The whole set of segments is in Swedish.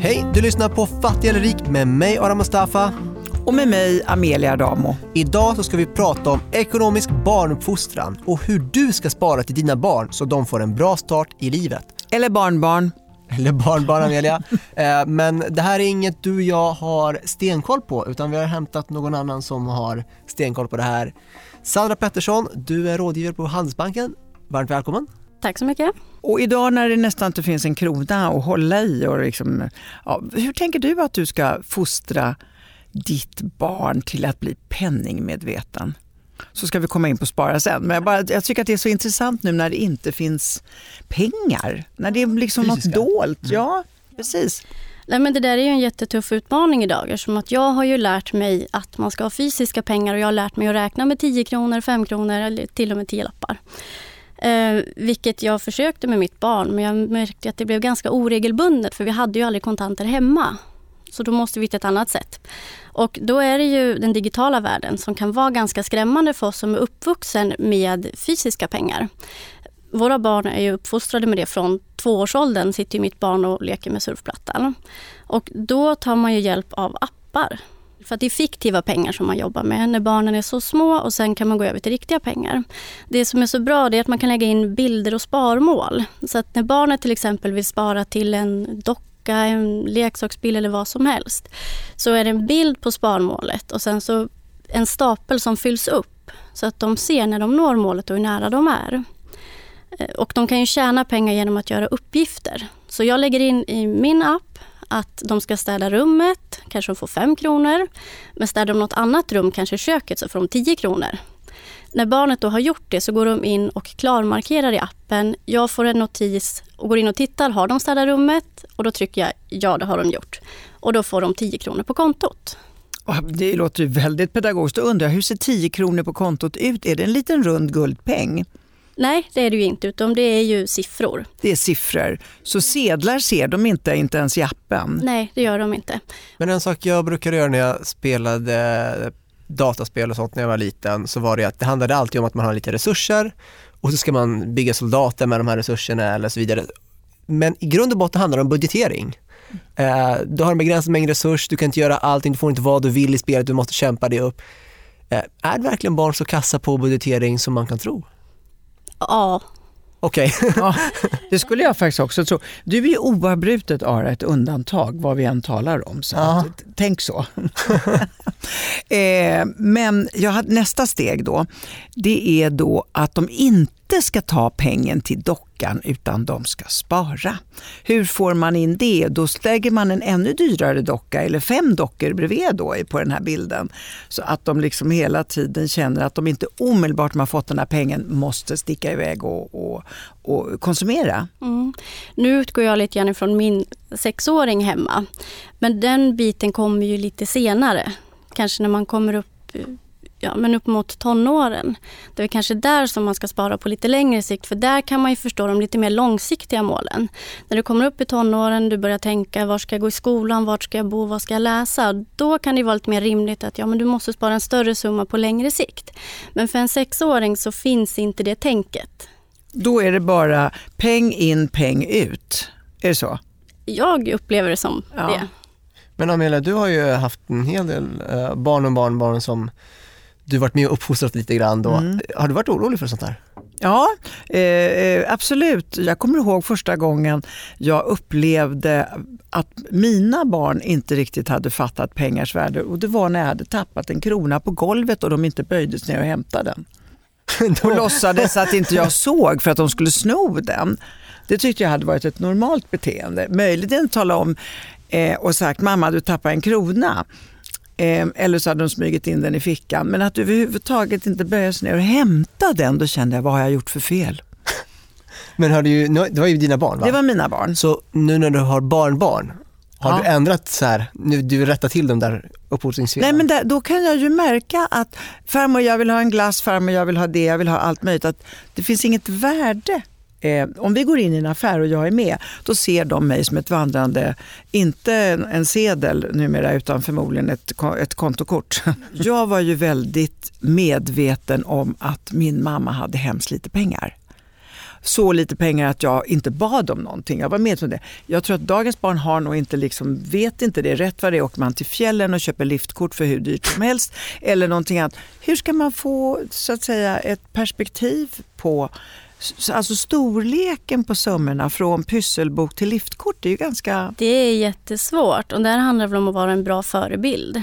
Hej, du lyssnar på Fattig eller rik med mig Aram Mustafa. Och med mig Amelia Adamo. Idag så ska vi prata om ekonomisk barnuppfostran och hur du ska spara till dina barn så de får en bra start i livet. Eller barnbarn. Eller barnbarn Amelia. Eh, Men det här är inget du och jag har stenkoll på utan vi har hämtat någon annan som har stenkoll på det här. Sandra Pettersson, du är rådgivare på Handelsbanken. Varmt välkommen. Tack så mycket. Och idag när det nästan inte finns en krona att hålla i, och liksom, ja, hur tänker du att du ska fostra ditt barn till att bli penningmedveten? Så ska vi komma in på spara sen. Men jag, bara, jag tycker att det är så intressant nu när det inte finns pengar. När det är liksom något dolt. Ja, precis. Nej, men det där är ju en jättetuff utmaning idag eftersom att jag har ju lärt mig att man ska ha fysiska pengar och jag har lärt mig att räkna med 10 kronor, 5 kronor eller till och med 10 lappar. Eh, vilket jag försökte med mitt barn men jag märkte att det blev ganska oregelbundet för vi hade ju aldrig kontanter hemma. Så då måste vi hitta ett annat sätt. Och då är det ju den digitala världen som kan vara ganska skrämmande för oss som är uppvuxen med fysiska pengar. Våra barn är ju uppfostrade med det från tvåårsåldern sitter ju mitt barn och leker med surfplattan. Och då tar man ju hjälp av appar. För att det är fiktiva pengar som man jobbar med när barnen är så små och sen kan man gå över till riktiga pengar. Det som är så bra det är att man kan lägga in bilder och sparmål. Så att när barnet till exempel vill spara till en docka, en leksaksbil eller vad som helst. Så är det en bild på sparmålet och sen så en stapel som fylls upp. Så att de ser när de når målet och hur nära de är. Eh, och de kan ju tjäna pengar genom att göra uppgifter. Så jag lägger in i min app att de ska städa rummet, kanske de får 5 kronor. Men städar de något annat rum, kanske köket, så får de 10 kronor. När barnet då har gjort det så går de in och klarmarkerar i appen. Jag får en notis och går in och tittar, har de städat rummet? Och då trycker jag ja, det har de gjort. Och då får de 10 kronor på kontot. Det låter ju väldigt pedagogiskt. Då undrar jag, hur ser 10 kronor på kontot ut? Är det en liten rund guldpeng? Nej, det är det ju inte, utan det är ju siffror. Det är siffror. Så sedlar ser de inte, inte ens i appen. Nej, det gör de inte. Men en sak jag brukade göra när jag spelade dataspel och sånt när jag var liten så var det att det handlade alltid om att man har lite resurser och så ska man bygga soldater med de här resurserna eller så vidare. Men i grund och botten handlar det om budgetering. Eh, du har en begränsad mängd resurs, du kan inte göra allting, du får inte vad du vill i spelet, du måste kämpa dig upp. Eh, är verkligen barn så kassa på budgetering som man kan tro? Ja, Okej, Ja, det skulle jag faktiskt också tro. Du är ju oavbrutet Ara ett undantag vad vi än talar om. Så Ja. att, tänk så. eh, men jag hade, nästa steg då, det är då att de inte ska ta pengen till dockan utan de ska spara. Hur får man in det? Då lägger man en ännu dyrare docka eller fem dockor bredvid då på den här bilden. Så att de liksom hela tiden känner att de inte omedelbart de har fått den här pengen måste sticka iväg och, och, och konsumera. Mm. Nu utgår jag lite grann från min sexåring hemma. Men den biten kommer ju lite senare. Kanske när man kommer upp, ja, men upp mot tonåren. Det är kanske där som man ska spara på lite längre sikt. För där kan man ju förstå de lite mer långsiktiga målen. När du kommer upp i tonåren, du börjar tänka var ska jag gå i skolan, vart ska jag bo, vad ska jag läsa? Då kan det vara lite mer rimligt att ja, men du måste spara en större summa på längre sikt. Men för en sexåring så finns inte det tänket. Då är det bara peng in, peng ut. Är det så? Jag upplever det som Ja. det. Men Amelia du har ju haft en hel del eh, barn och barnbarn som du varit med och uppfostrat lite grann då. Mm. Har du varit orolig för sånt här? Ja, eh, eh, absolut. Jag kommer ihåg första gången jag upplevde att mina barn inte riktigt hade fattat pengars värde. Och det var när jag hade tappat en krona på golvet och de inte böjdes ner och hämtade den. Och låtsades att inte jag såg för att de skulle sno den. Det tyckte jag hade varit ett normalt beteende. Möjligen tala om eh, och sagt mamma du tappade en krona. Eh, eller så hade de smugit in den i fickan. Men att överhuvudtaget inte böja sig ner och hämta den, då kände jag vad har jag gjort för fel? Men har du det var ju dina barn va? Det var mina barn. Så nu när du har barnbarn, har Ja. du ändrat så här, nu, du rättar till de där uppfostringsfelen? Nej, men där, då kan jag ju märka att farmor jag vill ha en glass, farmor jag vill ha det, jag vill ha allt möjligt. Att det finns inget värde. Eh, om vi går in i en affär och jag är med, då ser de mig som ett vandrande, inte en, en sedel numera, utan förmodligen ett, ett kontokort. Jag var ju väldigt medveten om att min mamma hade hemskt lite pengar. så lite pengar att jag inte bad om någonting. Jag var medveten om det. Jag tror att dagens barn har nog inte liksom, vet inte det. Rätt vad det är åker man till fjällen och köper liftkort för hur dyrt som helst. Eller någonting annat. Hur ska man få så att säga ett perspektiv på Alltså storleken på summorna från pysselbok till liftkort är ju ganska... Det är jättesvårt och där handlar det om att vara en bra förebild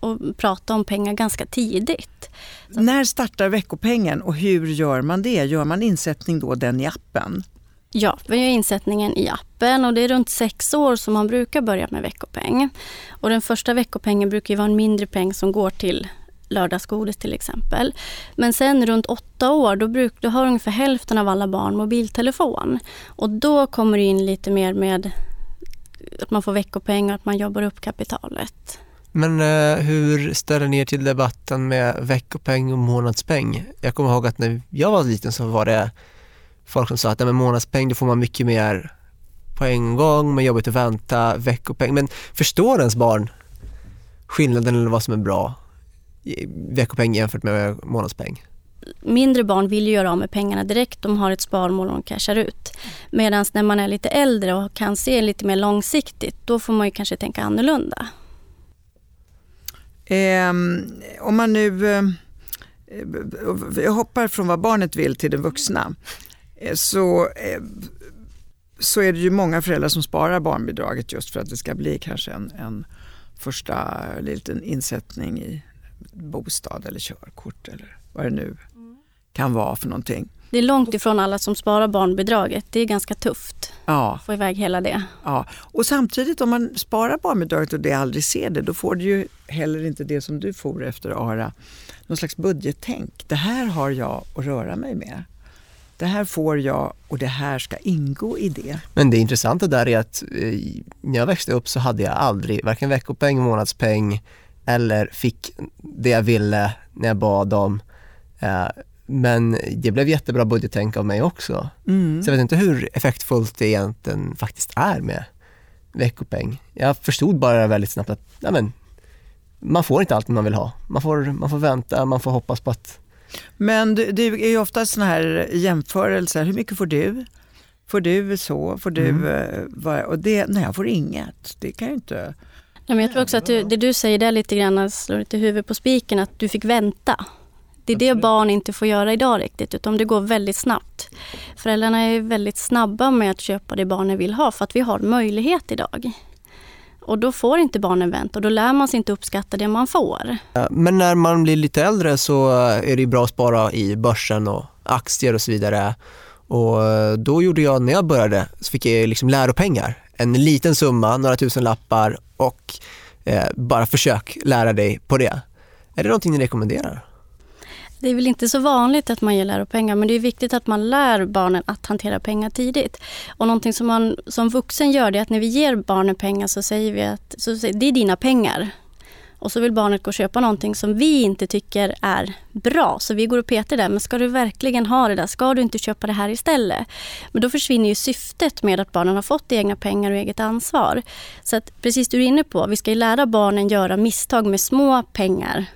och prata om pengar ganska tidigt. Så. När startar veckopengen och hur gör man det? Gör man insättning då den i appen? Ja, vi gör insättningen i appen och det är runt sex år som man brukar börja med veckopeng. Och den första veckopengen brukar vara en mindre peng som går till lördagsgodis till exempel. Men sen runt åtta år, då, bruk, då har ungefär hälften av alla barn mobiltelefon. Och då kommer det in lite mer med att man får veckopeng och att man jobbar upp kapitalet. Men eh, hur ställer ni er till debatten med veckopeng och månadspeng? Jag kommer ihåg att när jag var liten så var det folk som sa att med månadspeng då får man mycket mer på en gång, men jobbigt att vänta, veckopeng. Men förstår ens barn skillnaden eller vad som är bra? Veckopeng jämfört med månadspeng? Mindre barn vill ju göra av med pengarna direkt. De har ett sparmål och de cashar ut. Medan när man är lite äldre och kan se lite mer långsiktigt, då får man ju kanske tänka annorlunda. Eh, om man nu eh, jag hoppar från vad barnet vill till det vuxna. Eh, så, eh, så är det ju många föräldrar som sparar barnbidraget just för att det ska bli kanske en, en första liten insättning i bostad eller körkort eller vad det nu kan vara för någonting. Det är långt ifrån alla som sparar barnbidraget. Det är ganska tufft ja. att få iväg hela det. Ja. Och samtidigt om man sparar barnbidraget och det aldrig ser det, då får du ju heller inte det som du får efter Ara, någon slags budgettänk. Det här har jag att röra mig med. Det här får jag och det här ska ingå i det. Men det intressanta där är att eh, när jag växte upp så hade jag aldrig varken veckopeng, månadspeng, eller fick det jag ville när jag bad om. Eh, men det blev jättebra budgettänk av mig också. Mm. Så jag vet inte hur effektfullt det egentligen faktiskt är med veckopeng. Jag förstod bara väldigt snabbt att ja, men, man får inte allt man vill ha. Man får, man får vänta, man får hoppas på att... Men det, det är ju ofta sådana här jämförelser. Hur mycket får du? Får du så? Får du... Mm. Eh, och det, nej, jag får inget. Det kan ju inte... Ja, men jag tror också att du, det du säger där lite grann slår lite huvudet på spiken, att du fick vänta. Det är det barn inte får göra idag riktigt, utan det går väldigt snabbt. Föräldrarna är väldigt snabba med att köpa det barnen vill ha, för att vi har möjlighet idag. Och då får inte barnen vänta och då lär man sig inte uppskatta det man får. Men när man blir lite äldre så är det bra att spara i börsen och aktier och så vidare. Och eh, då gjorde jag, när jag började, så fick jag liksom läropengar en liten summa, några tusen lappar och eh, bara försök lära dig på det. Är det någonting ni rekommenderar? Det är väl inte så vanligt att man ger läropengar men det är viktigt att man lär barnen att hantera pengar tidigt. Och någonting som man som vuxen gör det är att när vi ger barnen pengar så säger vi att så, det är dina pengar och så vill barnet gå och köpa någonting som vi inte tycker är bra. Så vi går och petar där. Men ska du verkligen ha det där? Ska du inte köpa det här istället? Men då försvinner ju syftet med att barnen har fått egna pengar och eget ansvar. Så att precis du är inne på, vi ska lära barnen göra misstag med små pengar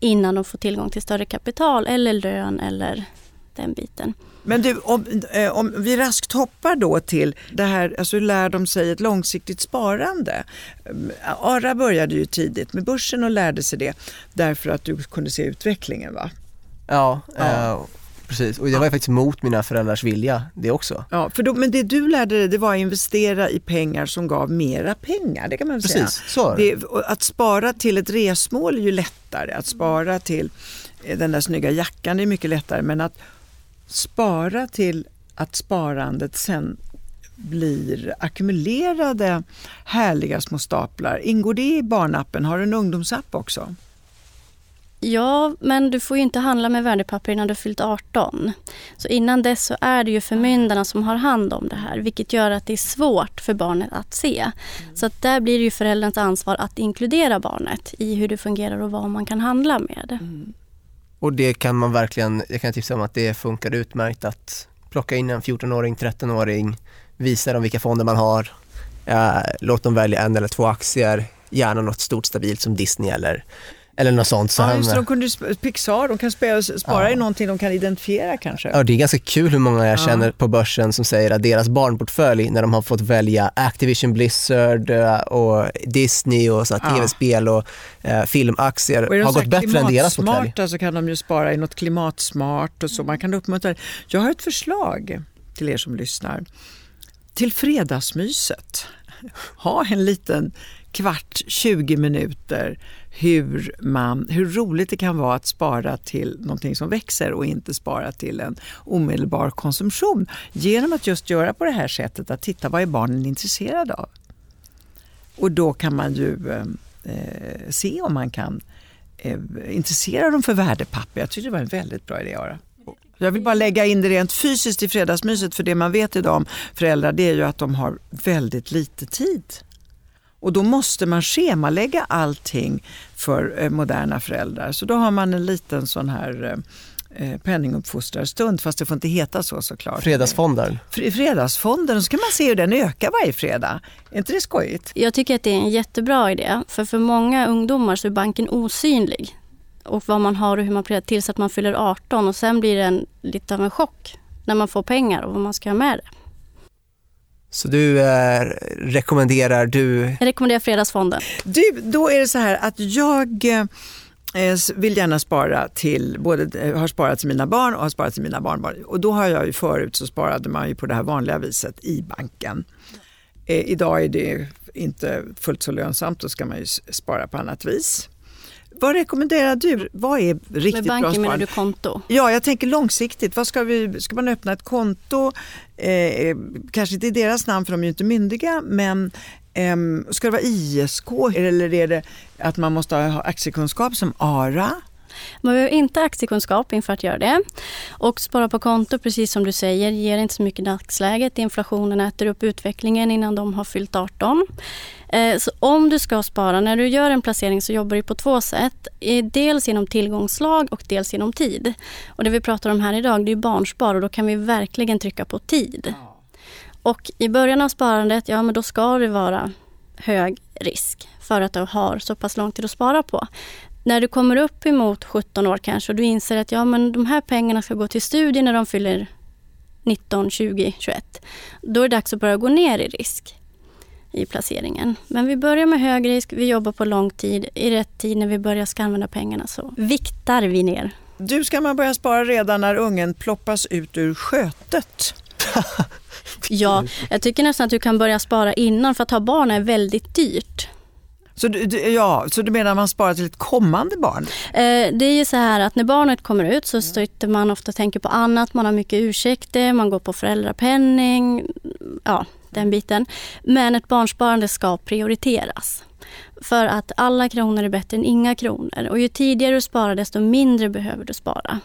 innan de får tillgång till större kapital eller lön eller den biten. Men du, om, eh, om vi raskt hoppar då till det här, alltså lär de sig ett långsiktigt sparande. Eh, Ara började ju tidigt med börsen och lärde sig det därför att du kunde se utvecklingen va? Ja, ja. Eh, precis. Och det var ju faktiskt mot mina föräldrars vilja det också. Ja, för då, men det du lärde dig det var att investera i pengar som gav mera pengar, det kan man precis, säga. Så. Det, att spara till ett resmål är ju lättare, att spara till den där snygga jackan är mycket lättare men att spara till att sparandet sen blir ackumulerade härliga små staplar. Ingår det i barnappen? Har du en ungdomsapp också? Ja, men du får ju inte handla med värdepapper innan du fyllt 18. Så innan dess så är det ju förmyndarna som har hand om det här, vilket gör att det är svårt för barnet att se. Mm. Så att där blir det ju förälderns ansvar att inkludera barnet i hur det fungerar och vad man kan handla med. Mm. Och det kan man verkligen, jag kan tipsa om att det funkar utmärkt att plocka in en 14-åring, 13-åring, visa dem vilka fonder man har, eh, låt dem välja en eller två aktier, gärna något stort stabilt som Disney eller eller något sånt. Så Ja, han, just de kunde, Pixar, de kan spara, spara i någonting de kan identifiera kanske. Ja, det är ganska kul hur många jag känner på börsen som säger att deras barnportfölj när de har fått välja Activision Blizzard eh, och Disney och så Ja. tv-spel och eh, filmaktier är har gått bättre än deras portfölj. klimatsmarta så kan de ju spara i något klimatsmart och så. Man kan uppmuntra det. Jag har ett förslag till er som lyssnar. Till fredagsmyset. Ha en liten kvart, 20 minuter hur, man, hur roligt det kan vara att spara till någonting som växer och inte spara till en omedelbar konsumtion. Genom att just göra på det här sättet, att titta vad är barnen intresserade av. Och då kan man ju eh, eh se om man kan eh, intressera dem för värdepapper. Jag tycker det var en väldigt bra idé Ara. Jag vill bara lägga in det rent fysiskt i fredagsmyset för det man vet idag om föräldrar det är ju att de har väldigt lite tid. Och då måste man schemalägga allting för eh, moderna föräldrar. Så då har man en liten sån här eh, penninguppfostrarstund, fast det får inte heta så såklart. Fredagsfonder. Fr- Fredagsfonden, så kan man se hur den ökar varje fredag. Är inte det skojigt? Jag tycker att det är en jättebra idé. För för många ungdomar så är banken osynlig. Och vad man har och hur man tills att man fyller 18 och sen blir det en, lite av en chock när man får pengar och vad man ska göra med det. Så du eh, rekommenderar, du, Jag rekommenderar Fredagsfonden. Du, då är det så här att jag eh, vill gärna spara till, både eh, har sparat till mina barn och har sparat till mina barnbarn. Och då har jag ju förut så sparade man ju på det här vanliga viset i banken. Eh, idag är det inte fullt så lönsamt, då ska man ju spara på annat vis. Vad rekommenderar du? Vad är Med riktigt bra banken menar sparande? du konto? Ja, jag tänker långsiktigt. Vad ska, vi, ska man öppna ett konto? Eh, kanske inte i deras namn för de är ju inte myndiga, men ehm, ska det vara ISK eller är det att man måste ha aktiekunskap som ARA? Man behöver inte aktiekunskap inför att göra det. Och spara på konto, precis som du säger, ger inte så mycket i dagsläget. Inflationen äter upp utvecklingen innan de har fyllt 18. Eh, Så om du ska spara, när du gör en placering så jobbar du på två sätt. Dels genom tillgångslag och dels genom tid. Och det vi pratar om här idag det är barnspar och då kan vi verkligen trycka på tid. Och i början av sparandet, ja men då ska det vara hög risk för att du har så pass lång tid att spara på. När du kommer upp emot 17 år kanske och du inser att ja, men de här pengarna ska gå till studier när de fyller 19, 20, 21. Då är det dags att börja gå ner i risk i placeringen. Men vi börjar med hög risk, vi jobbar på lång tid. I rätt tid när vi börjar ska använda pengarna så viktar vi ner. Du ska man börja spara redan när ungen ploppas ut ur skötet. Ja, jag tycker nästan att du kan börja spara innan för att ha barn är väldigt dyrt. Så du, du, ja, så du menar man sparar till ett kommande barn? Eh, det är ju så här att när barnet kommer ut så sitter man ofta och tänker på annat. Man har mycket ursäkter, man går på föräldrapenning, ja den biten. Men ett barnsparande ska prioriteras. För att alla kronor är bättre än inga kronor. Och ju tidigare du sparar desto mindre behöver du spara.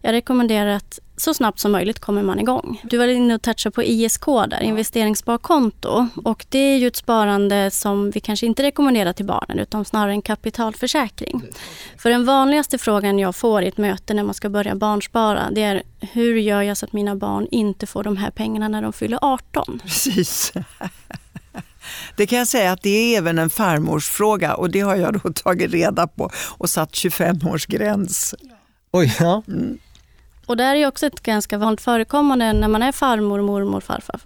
Jag rekommenderar att så snabbt som möjligt kommer man igång. Du var inne och touchade på ISK där, investeringssparkonto. Och det är ju ett sparande som vi kanske inte rekommenderar till barnen utan snarare en kapitalförsäkring. För den vanligaste frågan jag får i ett möte när man ska börja barnspara det är hur gör jag så att mina barn inte får de här pengarna när de fyller 18? Precis. Det kan jag säga att det är även en farmorsfråga och det har jag då tagit reda på och satt 25 års gräns. oj, ja. Och det är också ett ganska vanligt förekommande när man är farmor, mormor, farfar,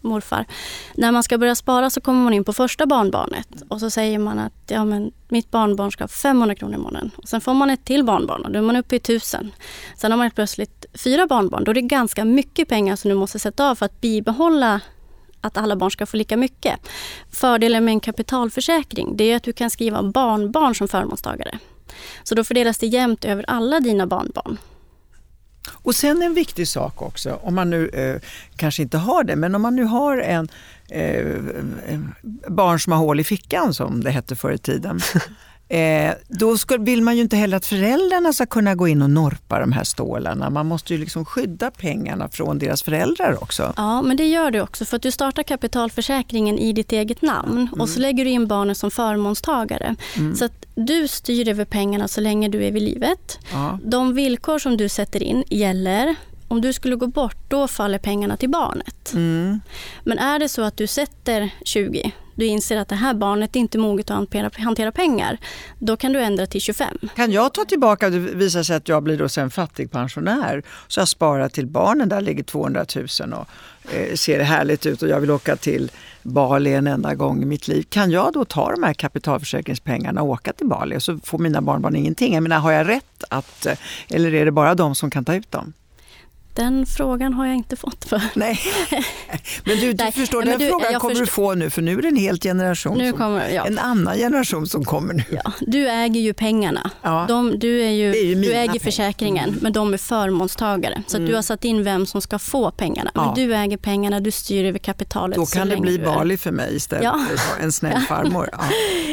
morfar. När man ska börja spara så kommer man in på första barnbarnet och så säger man att ja, men mitt barnbarn ska ha 500 kronor i månaden. Och sen får man ett till barnbarn och då är man uppe i 1000. Sen har man plötsligt fyra barnbarn. Då är det ganska mycket pengar som du måste sätta av för att bibehålla att alla barn ska få lika mycket. Fördelen med en kapitalförsäkring det är att du kan skriva barnbarn som förmånstagare. Så då fördelas det jämnt över alla dina barnbarn. Och sen en viktig sak också, om man nu eh, kanske inte har det, men om man nu har en eh, barn som har hål i fickan som det hette förr i tiden. Eh, då ska, vill man ju inte heller att föräldrarna ska kunna gå in och norpa de här stålarna. Man måste ju liksom skydda pengarna från deras föräldrar också. Ja, men det gör du också för att du startar kapitalförsäkringen i ditt eget namn och så lägger du in barnet som förmånstagare. Så att du styr över pengarna så länge du är vid livet. Ja. De villkor som du sätter in gäller om du skulle gå bort, då faller pengarna till barnet. Mm. Men är det så att du sätter 20, du inser att det här barnet är inte moget att hantera, pengar, då kan du ändra till 25. Kan jag ta tillbaka, det visar sig att jag blir då sen fattigpensionär, så jag sparar till barnen, där ligger 200 000 och eh, ser härligt ut och jag vill åka till Bali en enda gång i mitt liv. Kan jag då ta de här kapitalförsäkringspengarna och åka till Bali och så får mina barnbarn ingenting? Jag menar, har jag rätt att, eh, eller är det bara de som kan ta ut dem? Den frågan har jag inte fått. För. Nej, men du, du Nej, förstår, den du- frågan kommer du förstår- få nu för nu är det en helt generation, Nu som, kommer, ja. en annan generation som kommer nu. Ja, du äger ju pengarna. Ja. De, du är ju, är ju du äger pengar. Mm. försäkringen, men de är förmånstagare. Så att du har satt in vem som ska få pengarna. Ja. Men du äger pengarna, du styr över kapitalet. Då kan det bli du Bali för mig istället Ja. för en snäll farmor. Ja.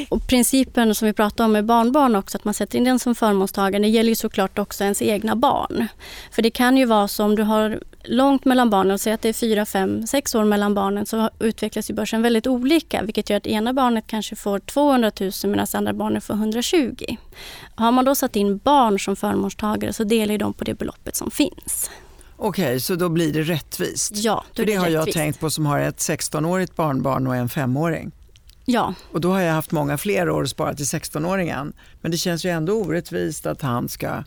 Och principen som vi pratade om med barnbarn också, att man sätter in den som förmånstagare, det gäller ju såklart också ens egna barn. För det kan ju vara så om du har långt mellan barnen, säg att det är fyra, fem, sex år mellan barnen, så utvecklas ju börsen väldigt olika, vilket gör att ena barnet kanske får 200 000 medan andra barnet får 120. Har man då satt in barn som förmånstagare så delar de på det beloppet som finns. Okej, så då blir det rättvist? Ja, då För är det har jag rättvist. tänkt på som har ett 16-årigt barnbarn och en femåring. Ja, Och då har jag haft många fler år att spara till 16-åringen. Men det känns ju ändå orättvist att han ska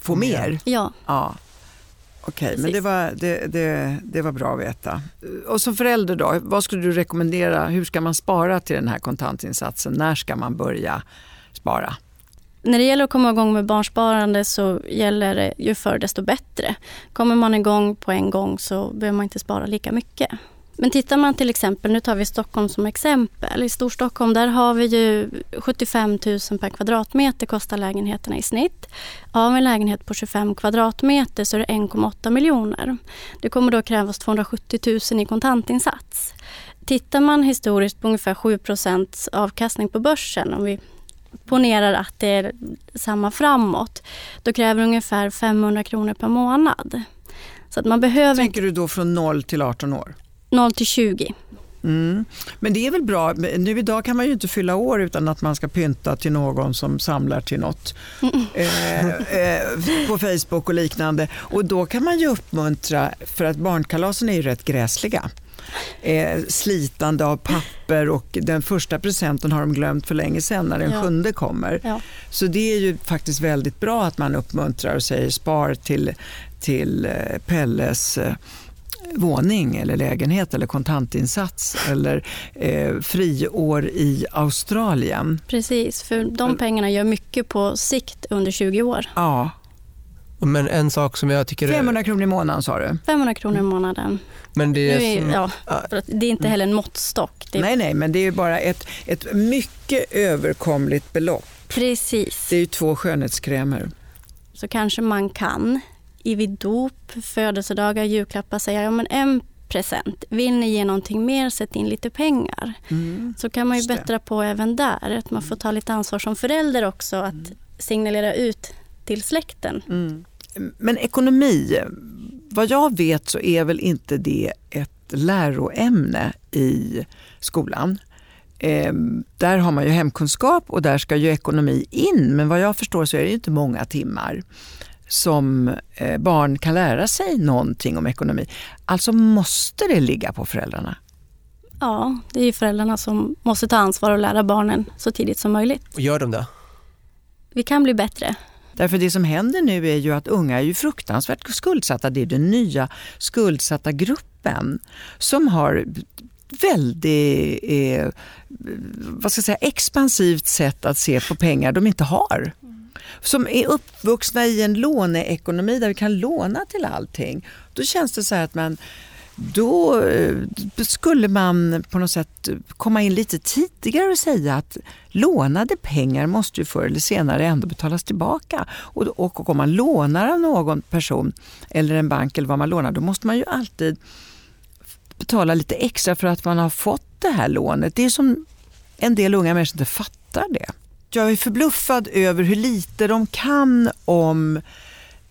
få mer. ja. Ja. Okej, men det var, det, det, det var bra att veta. Och som förälder då, vad skulle du rekommendera? Hur ska man spara till den här kontantinsatsen? När ska man börja spara? När det gäller att komma igång med barnsparande så gäller det ju förr desto bättre. Kommer man igång på en gång så behöver man inte spara lika mycket. Men tittar man till exempel, nu tar vi Stockholm som exempel. I Storstockholm där har vi ju 75 000 per kvadratmeter kostar lägenheterna i snitt. Har vi en lägenhet på 25 kvadratmeter så är det 1,8 miljoner. Det kommer då krävas 270 000 i kontantinsats. Tittar man historiskt på ungefär 7% avkastning på börsen, om vi ponerar att det är samma framåt, då kräver det ungefär 500 kronor per månad. Så att man behöver Tänker du då från 0 till 18 år? 0 till 20. Mm. Men det är väl bra, nu idag kan man ju inte fylla år utan att man ska pynta till någon som samlar till något eh, eh, på Facebook och liknande. Och då kan man ju uppmuntra, för att barnkalasen är ju rätt gräsliga. Eh, slitande av papper och den första presenten har de glömt för länge sedan när den Ja. sjunde kommer. Ja. Så det är ju faktiskt väldigt bra att man uppmuntrar och säger spar till, till eh, Pelles eh, våning eller lägenhet eller kontantinsats eller eh, friår i Australien. Precis, för de pengarna gör mycket på sikt under 20 år. Ja, Men en sak som jag tycker är... 500 kronor i månaden sa du? 500 kronor i månaden. Men det är är, som, ja, för att det är inte heller en måttstock. Det är Nej, nej, men det är ju bara ett, ett mycket överkomligt belopp. Precis. Det är ju två skönhetskrämer. Så kanske man kan i vid dop, födelsedagar, julklappar säga ja men en present. Vill ni ge någonting mer, sätt in lite pengar. Mm. Så kan man ju bättra på även där. Att man får ta lite ansvar som förälder också att signalera ut till släkten. Mm. Men ekonomi, vad jag vet så är väl inte det ett läroämne i skolan. Eh, där har man ju hemkunskap och där ska ju ekonomi in, men vad jag förstår så är det ju inte många timmar som eh, barn kan lära sig någonting om ekonomi. Alltså måste det ligga på föräldrarna. Ja, det är ju föräldrarna som måste ta ansvar och lära barnen så tidigt som möjligt. och gör de det? Vi kan bli bättre. Därför det som händer nu är ju att unga är ju fruktansvärt skuldsatta. Det är den nya skuldsatta gruppen som har väldigt eh, vad ska jag säga, expansivt sätt att se på pengar de inte har. Som är uppvuxna i en låneekonomi där vi kan låna till allting. Då känns det så här att man då eh, skulle man på något sätt komma in lite tidigare och säga att lånade pengar måste ju förr eller senare ändå betalas tillbaka. Och, och om man lånar av någon person eller en bank eller vad man lånar, då måste man ju alltid betala lite extra för att man har fått det här lånet. Det är som en del unga människor inte fattar det. Jag är förbluffad över hur lite de kan om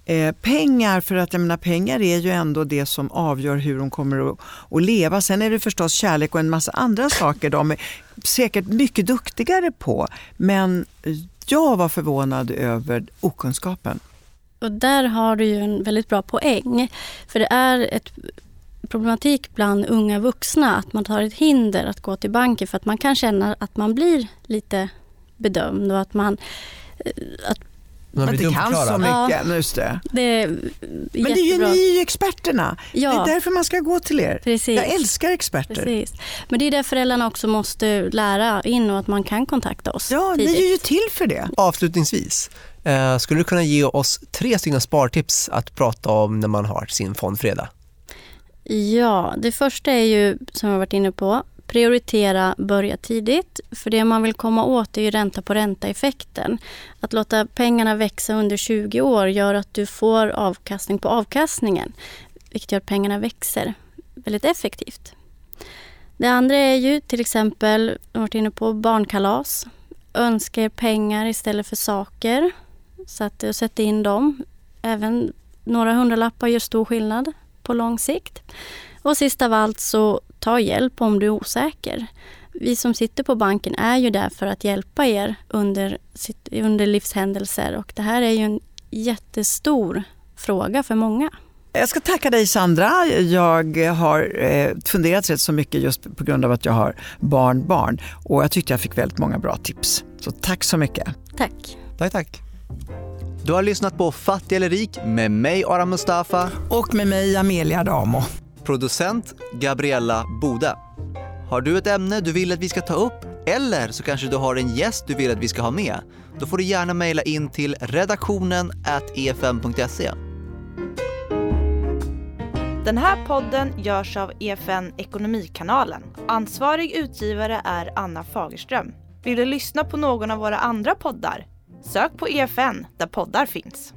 eh, pengar, för att jag menar, pengar är ju ändå det som avgör hur de kommer att, att leva. Sen är det förstås kärlek och en massa andra saker de är säkert mycket duktigare på. Men jag var förvånad över okunskapen. Och där har du ju en väldigt bra poäng. För det är ett problematik bland unga vuxna att man tar ett hinder att gå till banken för att man kan känna att man blir lite bedömd och att man eh, att Man Att blir det kan så mycket. Just det. det är Men det är ju ni är ju experterna. Ja. Det är därför man ska gå till er. Precis. Jag älskar experter. Precis. Men det är där föräldrarna också måste lära in och att man kan kontakta oss Ja, tidigt. ni är ju till för det. Avslutningsvis, eh, skulle du kunna ge oss tre stycken spartips att prata om när man har sin fondfredag? Ja, det första är ju som jag varit inne på, prioritera, börja tidigt. För det man vill komma åt är ju ränta på ränta-effekten. Att låta pengarna växa under 20 år gör att du får avkastning på avkastningen. Vilket gör att pengarna växer väldigt effektivt. Det andra är ju till exempel, jag har varit inne på barnkalas. Önska er pengar istället för saker. Så att och sätta in dem. Även några hundralappar gör stor skillnad på lång sikt. Och sist av allt så ta hjälp om du är osäker. Vi som sitter på banken är ju där för att hjälpa er under, sitt- under livshändelser och det här är ju en jättestor fråga för många. Jag ska tacka dig Sandra. Jag har eh, funderat rätt så mycket just på grund av att jag har barn, barn. Och jag tyckte jag fick väldigt många bra tips. Så tack så mycket. Tack! Tack, tack. Du har lyssnat på Fattig eller rik med mig Aram Mustafa, Och med mig Amelia Adamo producent Gabriella Bode. Har du ett ämne du vill att vi ska ta upp eller så kanske du har en gäst du vill att vi ska ha med? Då får du gärna mejla in till redaktionen efm.se. Den här podden görs av EFN Ekonomikanalen. Ansvarig utgivare är Anna Fagerström. Vill du lyssna på någon av våra andra poddar? Sök på EFN där poddar finns.